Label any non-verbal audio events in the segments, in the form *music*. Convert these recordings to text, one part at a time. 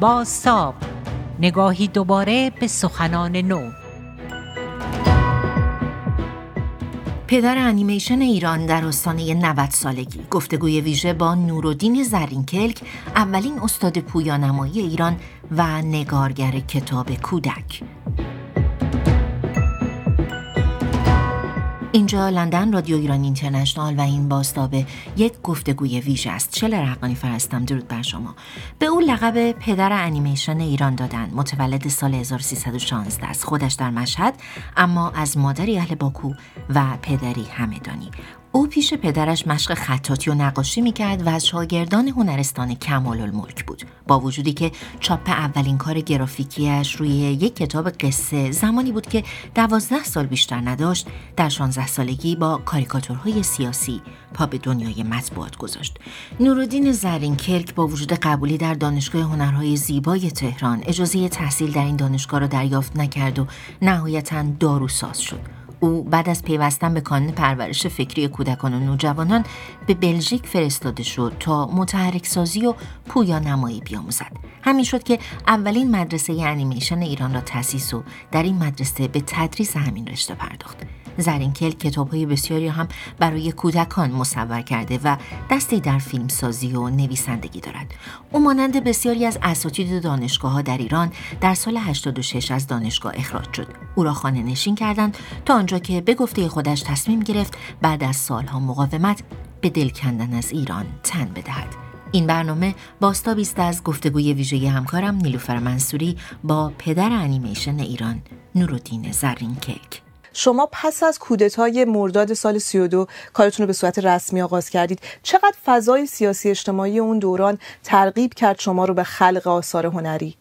باستاب نگاهی دوباره به سخنان نو. پدر انیمیشن ایران در آستانه 90 سالگی. گفتگوی ویژه با نورالدین زرینکلک اولین استاد پویانمایی ایران و نگارگر کتاب کودک. اینجا لندن رادیو ایران اینترنشنال و این باستابه یک گفتگوی ویژه است. چه رقانی فرستم؟ درود بر شما. به او لقب پدر انیمیشن ایران دادن. متولد سال 1316 است. خودش در مشهد اما از مادری اهل باکو و پدری همدانی. او پیش پدرش مشق خطاطی و نقاشی می‌کرد و از شاگردان هنرستان کمال الملک بود. با وجودی که چاپ اولین کار گرافیکیش روی یک کتاب قصه زمانی بود که دوازده سال بیشتر نداشت در 16 سالگی با کاریکاتورهای سیاسی پا به دنیای مطبوعات گذاشت. نورالدین زرین کلک با وجود قبولی در دانشگاه هنرهای زیبای تهران اجازه تحصیل در این دانشگاه را دریافت نکرد و نهایتا داروساز شد. او بعد از پیوستن به کانون پرورش فکری کودکان و نوجوانان به بلژیک فرستاده شد تا متحرک سازی و پویا نمایی بیاموزد. همین شد که اولین مدرسه انیمیشن ایران را تأسیس و در این مدرسه به تدریس همین رشته پرداخت. زرینکل کتاب های بسیاری هم برای کودکان مصور کرده و دستی در فیلمسازی و نویسندگی دارد. او مانند بسیاری از اساتید دانشگاه ها در ایران در سال 86 از دانشگاه اخراج شد. او را خانه نشین کردند تا آنجا که به گفته خودش تصمیم گرفت بعد از سالها مقاومت به دل کندن از ایران تن بدهد. این برنامه باستابی است از گفتگوی ویژه همکارم نیلوفر منصوری با پدر انیمیشن ایران نورالدین زرینکک. شما پس از کودتای مرداد سال 32 کارتون رو به صورت رسمی آغاز کردید. چقدر فضای سیاسی اجتماعی اون دوران ترغیب کرد شما رو به خلق آثار هنری؟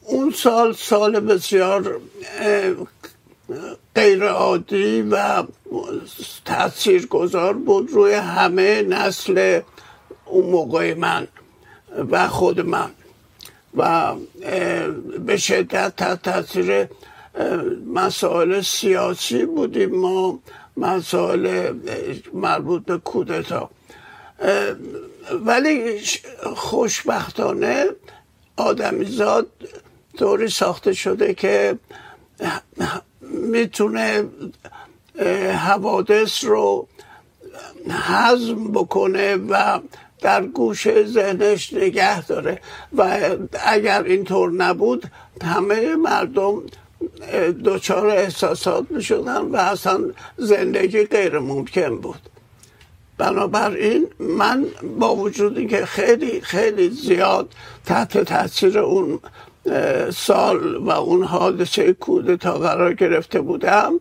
اون سال سال بسیار غیر عادی و تأثیر گذار بود روی همه نسل اون موقع من و خود من. و به شدت تاثیر مسائل سیاسی بودیم ما مسائل مربوط به کودتا. ولی خوشبختانه آدمیزاد طوری ساخته شده که می‌تونه حوادث رو حزم بکنه و در گوشه ذهنش نگه داره. و اگر اینطور نبود همه مردم دچار احساسات می شدن و اصلا زندگی غیر ممکن بود. بنابراین من با وجود که خیلی خیلی زیاد تحت تاثیر اون سال و اون حادثه کودتا قرار گرفته بودم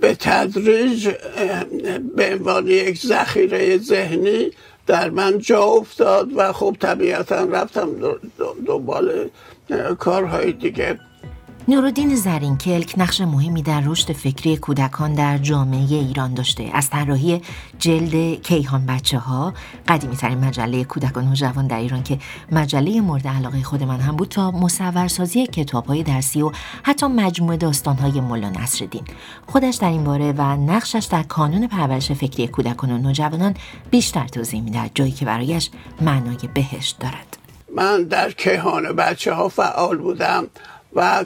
به تدریج به عنوان یک ذخیره ذهنی در من جا افتاد و خب طبیعتا رفتم دنبال کارهای دیگه. نورالدین زرینکلک نقش مهمی در رشد فکری کودکان در جامعه ایران داشته. از طراحی جلد کیهان بچه ها قدیمی ترین مجله کودکان و جوان در ایران که مجله مورد علاقه خود من هم بود تا مصورسازی کتاب های درسی و حتی مجموعه داستان های مولا نصرالدین. خودش در این باره و نقشش در کانون پرورش فکری کودکان و نوجوانان بیشتر توضیح می‌دهد جایی که برایش معنای بهشت دارد. من در کیهان بچه ها فعال بودم. و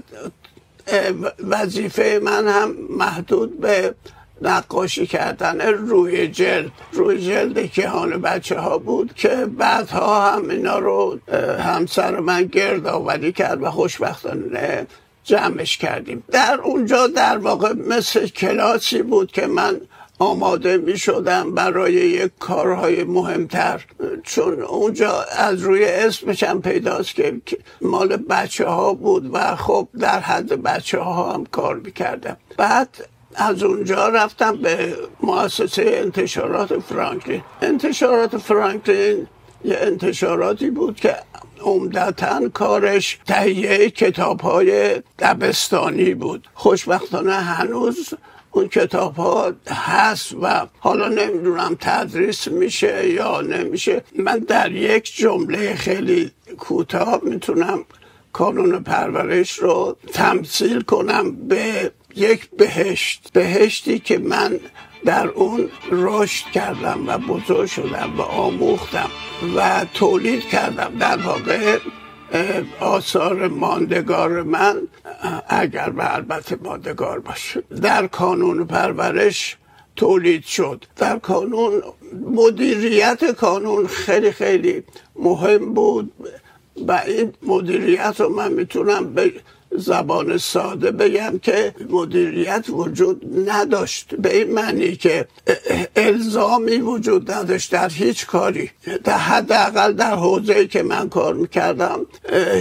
وظیفه من هم محدود به نقاشی کردن روی جلد. روی جلد کهان بچه ها بود که بعدها هم اینا رو همسر من گرد آوری کرد و خوشبختانه جمعش کردیم. در اونجا در واقع مثل کلاسی بود که من آماده می شدم برای یک کارهای مهمتر. چون اونجا از روی اسمش هم پیداست که مال بچه ها بود و خب در حد بچه ها هم کار می‌کردم. بعد از اونجا رفتم به مؤسسه انتشارات فرانکلین. انتشارات فرانکلین یه انتشاراتی بود که عمدتا کارش تهیه کتاب های دبستانی بود. خوشبختانه هنوز اون کتاب ها هست و حالا نمی‌دونم تدریس میشه یا نمیشه. من در یک جمله خیلی کوتاه می‌تونم کانون پرورش رو تمثیل کنم به یک بهشت. بهشتی که من در اون رشد کردم و بزرگ شدم و آموختم و تولید کردم. در واقع آثار ماندگار من اگر به البته ماندگار باشه. در کانون پرورش تولید شد. در کانون مدیریت کانون خیلی خیلی مهم بود. و این مدیریت رو من می‌تونم به زبان ساده بگم که مدیریت وجود نداشت. به این معنی که الزامی وجود نداشت در هیچ کاری. در حداقل در حوزه که من کار می‌کردم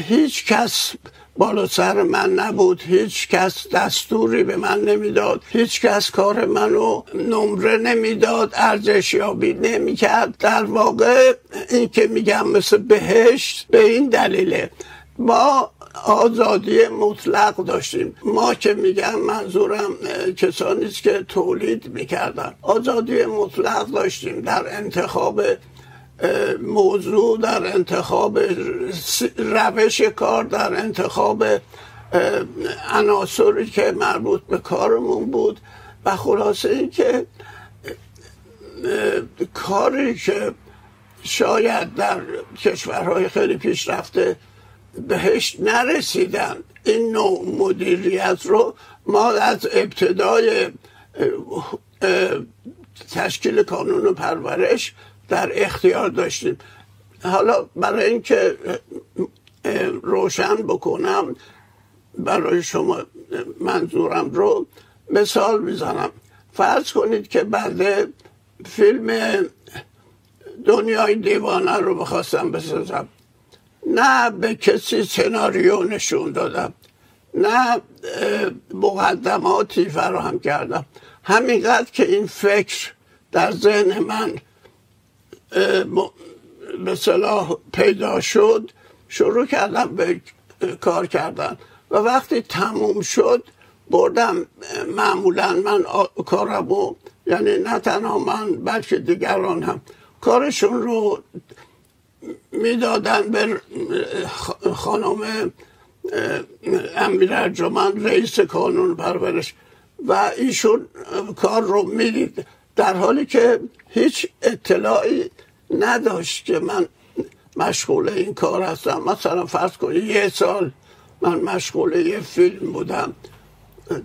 هیچ کس بالا سر من نبود. هیچ کس دستوری به من نمی‌داد. هیچ کس کار منو نمره نمی‌داد. ارزشیابی نمی‌کرد. در واقع این که میگم مثل بهشت به این دلیله. ما آزادی مطلق داشتیم. ما که میگم منظورم کسانی که تولید می‌کردن. آزادی مطلق داشتیم در انتخاب موضوع در انتخاب روش کار در انتخاب عناصری که مربوط به کارمون بود و خلاصه این که کاری که شاید در کشورهای خیلی پیشرفته بهش نرسیدن این نوع مدیریت رو ما از ابتدای تشکیل کانون پرورش در اختیار داشتیم. حالا برای اینکه روشن بکنم برای شما منظورم رو مثال می‌زنم فرض کنید که بعد فیلم دنیای دیوانه رو بخواستم بسازم. نه به کسی سناریو نشون دادم. نه مقدماتی فراهم کردم. همینقدر که این فکر در ذهن من به صلاح پیدا شد شروع کردم به کار کردن و وقتی تموم شد بردم معمولا من کارمو یعنی نه تنها من بلکه دیگران هم. کارشون رو می‌دادن به خانم امیر ارجمند رئیس کانون پرورش و ایشون کار رو می‌دید. در حالی که هیچ اطلاعی نداشت که من مشغول این کار هستم. مثلا فرض کنید یه سال من مشغول یه فیلم بودم.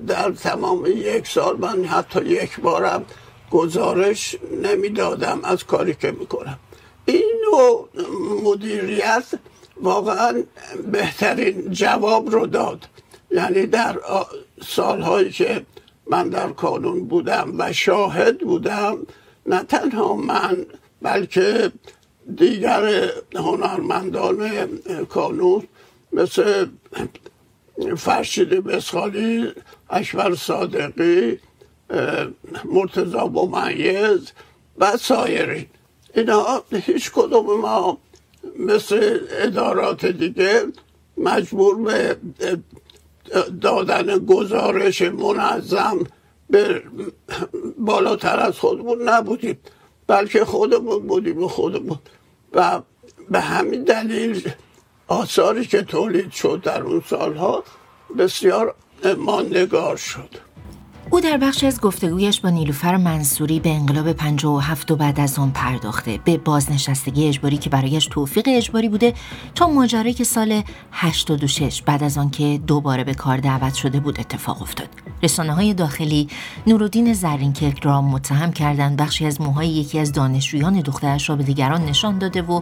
در تمام یک سال من حتی یک بارم گزارش نمی‌دادم از کاری که می‌کنم. این نوع مدیریت واقعا بهترین جواب رو داد. یعنی در سالهایی که من در کانون بودم و شاهد بودم نه تنها من بلکه دیگر هنرمندان کانون مثل فرشید بسخالی اکبر صادقی مرتضا بومیز و سایرین اینا هیچ کدوم ما مثل ادارات دیگه مجبور به دادن گزارش منظم به بالاتر از خودمون نبودیم. بلکه خودمون بودیم و خودمون. و به همین دلیل آثاری که تولید شد در اون سالها بسیار ماندگار شد. او در بخشی از گفتگویش با نیلوفر منصوری به انقلاب 57 و بعد از آن پرداخته. به بازنشستگی اجباری که برایش توفیق اجباری بوده تا ماجرایی که سال 86 بعد از آنکه دوباره به کار دعوت شده بود اتفاق افتاد. رسانه های داخلی نورالدین زرینکرک را متهم کردند. بخشی از موهای یکی از دانشجویان دخترش را به دیگران نشان داده و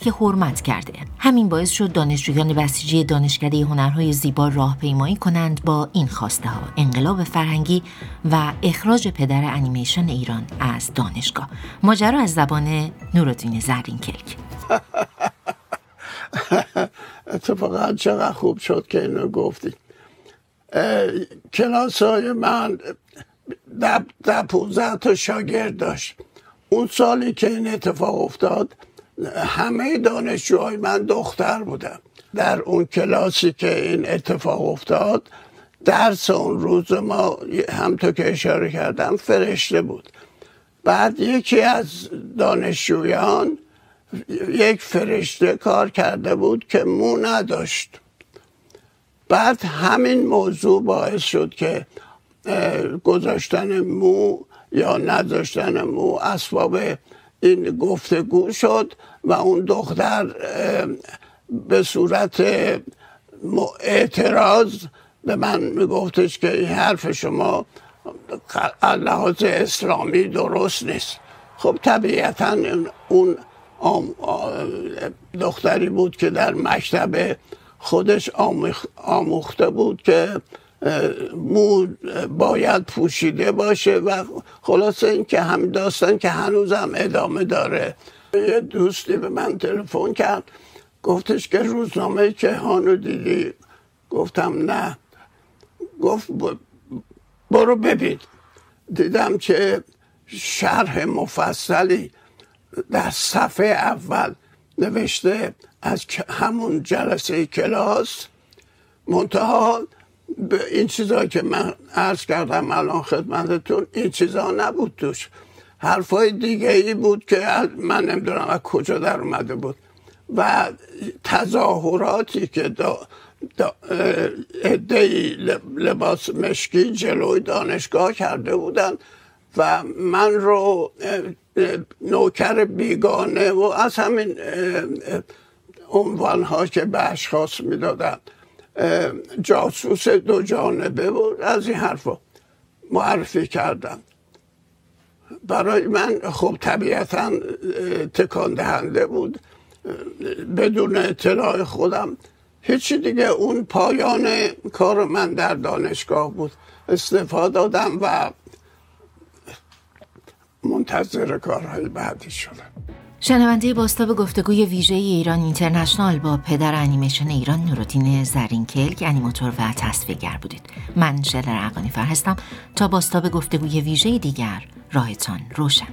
که حرمت کرده. همین باعث شد دانشجویان بسیجی دانشکده هنرهای زیبا راهپیمایی کنند با این خواسته ها. انقلاب فرهنگی و اخراج پدر انیمیشن ایران از دانشگاه. ماجرا از زبان نورالدین زرینکرک *laughs* اتفاقا چقدر خوب شد که اینو گفتی. کلاس های من در پونزه تا شاگرد داشت. اون سالی که این اتفاق افتاد همه دانشجوهای من دختر بودن. در اون کلاسی که این اتفاق افتاد درس اون روز ما همطور که اشاره کردم فرشته بود. بعد یکی از دانشجویان یک فرشته کار کرده بود که مو نداشت. بعد همین موضوع باعث شد که گذاشتن مو یا نداشتن مو اسباب این گفتگو شد و اون دختر به صورت اعتراض به من میگفتش که این حرف شما لحاظ اسلامی درست نیست. خب طبیعتا اون دختری بود که در مکتب خودش آموخته بود که مو باید پوشیده باشه و خلاصه این که هم داستان که هنوزم ادامه داره. یه دوستی به من تلفن کرد. گفتش که روزنامه که هانو دیدی؟ گفتم نه. گفت برو ببین. دیدم که شرح مفصلی در صفحه اول نوشته از همون جلسه کلاس. منتها به این چیزا که من عرض کردم الان خدمتتون این چیزا نبود توش. حرفای دیگه ای بود که من نمی‌دونم از کجا در اومده بود. و تظاهراتی که لباس مشکی جلوی دانشگاه کرده بودن و من رو نوکر بیگانه و از همین عنوان ها که به اشخاص می‌دادن جاسوس دو جانبه بود از این حرفا معرفی کردن. برای من خب طبیعتا تکان دهنده بود بدون اطلاع خودم. هیچی دیگه. اون پایان کار من در دانشگاه بود. استفاده دادم و منتظر کارهای بعدی شدم شنونده باستاب گفتگوی ویژه ایران اینترنشنال با پدر انیمیشن ایران نورودین زرین کلک انیماتور و تصویرگر بودید. من شلر عقانی هستم. تا باستاب گفتگوی ویژه دیگر راهتان روشن.